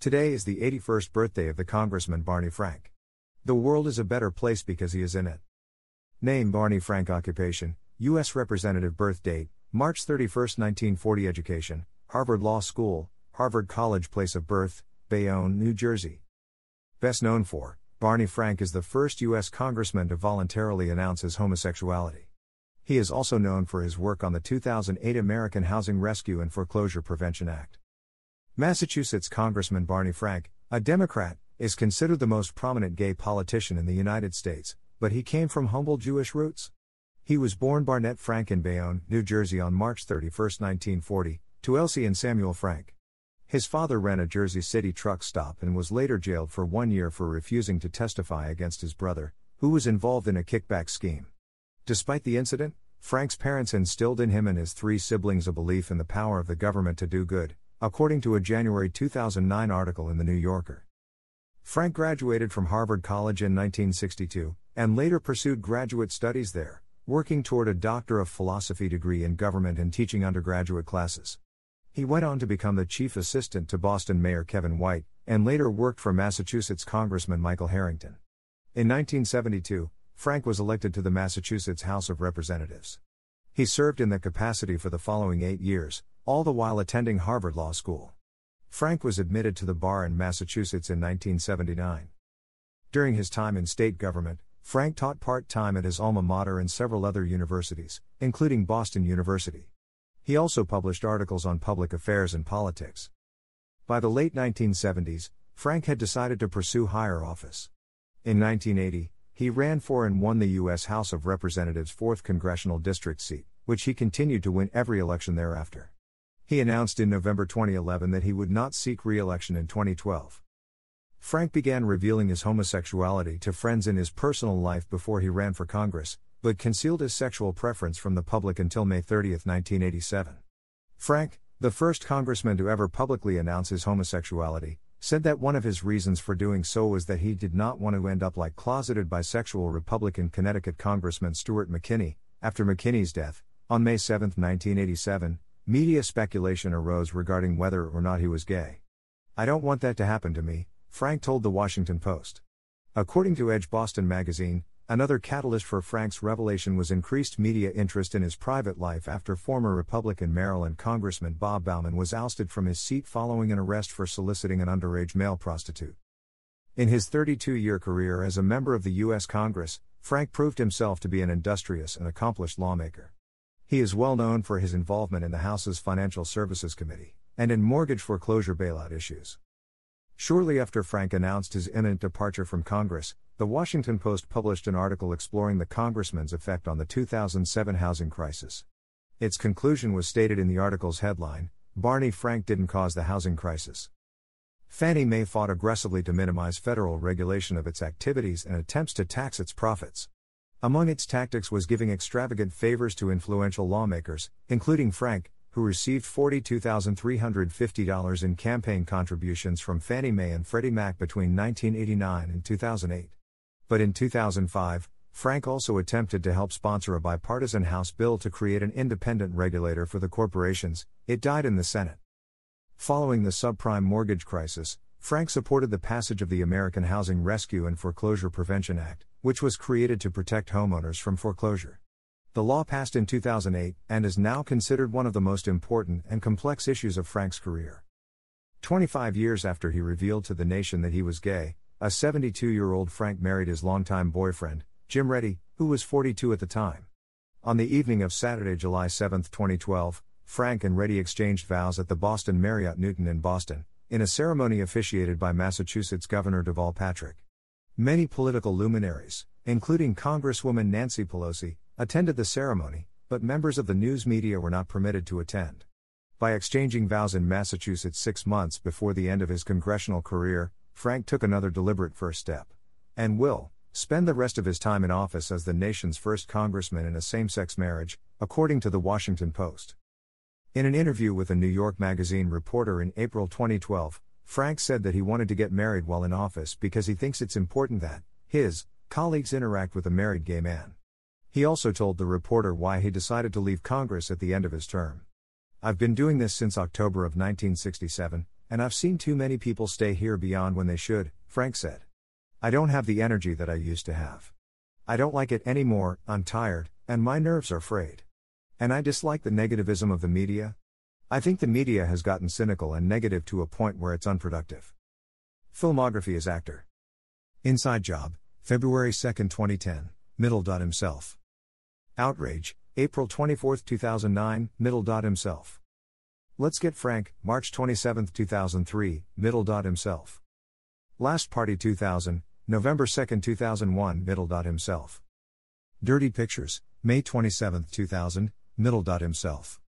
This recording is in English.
Today is the 81st birthday of the Congressman Barney Frank. The world is a better place because he is in it. Name Barney Frank Occupation, U.S. Representative Birth Date, March 31, 1940 Education, Harvard Law School, Harvard College Place of Birth, Bayonne, New Jersey. Best known for, Barney Frank is the first U.S. Congressman to voluntarily announce his homosexuality. He is also known for his work on the 2008 American Housing Rescue and Foreclosure Prevention Act. Massachusetts Congressman Barney Frank, a Democrat, is considered the most prominent gay politician in the United States, but he came from humble Jewish roots. He was born Barnett Frank in Bayonne, New Jersey on March 31, 1940, to Elsie and Samuel Frank. His father ran a Jersey City truck stop and was later jailed for one year for refusing to testify against his brother, who was involved in a kickback scheme. Despite the incident, Frank's parents instilled in him and his three siblings a belief in the power of the government to do good, according to a January 2009 article in The New Yorker. Frank graduated from Harvard College in 1962, and later pursued graduate studies there, working toward a Doctor of Philosophy degree in government and teaching undergraduate classes. He went on to become the chief assistant to Boston Mayor Kevin White, and later worked for Massachusetts Congressman Michael Harrington. In 1972, Frank was elected to the Massachusetts House of Representatives. He served in that capacity for the following eight years, all the while attending Harvard Law School. Frank was admitted to the bar in Massachusetts in 1979. During his time in state government, Frank taught part time at his alma mater and several other universities, including Boston University. He also published articles on public affairs and politics. By the late 1970s, Frank had decided to pursue higher office. In 1980, he ran for and won the U.S. House of Representatives' 4th Congressional District seat, which he continued to win every election thereafter. He announced in November 2011 that he would not seek re election in 2012. Frank began revealing his homosexuality to friends in his personal life before he ran for Congress, but concealed his sexual preference from the public until May 30, 1987. Frank, the first congressman to ever publicly announce his homosexuality, said that one of his reasons for doing so was that he did not want to end up like closeted bisexual Republican Connecticut Congressman Stewart McKinney. After McKinney's death, on May 7, 1987, Media speculation arose regarding whether or not he was gay. I don't want that to happen to me, Frank told the Washington Post. According to Edge Boston magazine, another catalyst for Frank's revelation was increased media interest in his private life after former Republican Maryland Congressman Bob Bauman was ousted from his seat following an arrest for soliciting an underage male prostitute. In his 32 year career as a member of the U.S. Congress, Frank proved himself to be an industrious and accomplished lawmaker. He is well known for his involvement in the House's Financial Services Committee and in mortgage foreclosure bailout issues. Shortly after Frank announced his imminent departure from Congress, the Washington Post published an article exploring the congressman's effect on the 2007 housing crisis. Its conclusion was stated in the article's headline Barney Frank didn't cause the housing crisis. Fannie Mae fought aggressively to minimize federal regulation of its activities and attempts to tax its profits. Among its tactics was giving extravagant favors to influential lawmakers, including Frank, who received $42,350 in campaign contributions from Fannie Mae and Freddie Mac between 1989 and 2008. But in 2005, Frank also attempted to help sponsor a bipartisan House bill to create an independent regulator for the corporations, it died in the Senate. Following the subprime mortgage crisis, Frank supported the passage of the American Housing Rescue and Foreclosure Prevention Act, which was created to protect homeowners from foreclosure. The law passed in 2008 and is now considered one of the most important and complex issues of Frank's career. 25 years after he revealed to the nation that he was gay, a 72 year old Frank married his longtime boyfriend, Jim Ready, who was 42 at the time. On the evening of Saturday, July 7, 2012, Frank and Ready exchanged vows at the Boston Marriott Newton in Boston, in a ceremony officiated by Massachusetts Governor Deval Patrick. Many political luminaries, including Congresswoman Nancy Pelosi, attended the ceremony, but members of the news media were not permitted to attend. By exchanging vows in Massachusetts six months before the end of his congressional career, Frank took another deliberate first step. And will spend the rest of his time in office as the nation's first congressman in a same sex marriage, according to the Washington Post. In an interview with a New York Magazine reporter in April 2012, Frank said that he wanted to get married while in office because he thinks it's important that his colleagues interact with a married gay man. He also told the reporter why he decided to leave Congress at the end of his term. I've been doing this since October of 1967, and I've seen too many people stay here beyond when they should, Frank said. I don't have the energy that I used to have. I don't like it anymore, I'm tired, and my nerves are frayed. And I dislike the negativism of the media. I think the media has gotten cynical and negative to a point where it's unproductive. Filmography as actor. Inside Job, February 2, 2010, Middle. Dot Himself. Outrage, April 24, 2009, Middle. Dot Himself. Let's Get Frank, March 27, 2003, Middle. Dot Himself. Last Party 2000, November 2, 2001, Middle. Dot Himself. Dirty Pictures, May 27, 2000, Middle. Dot Himself.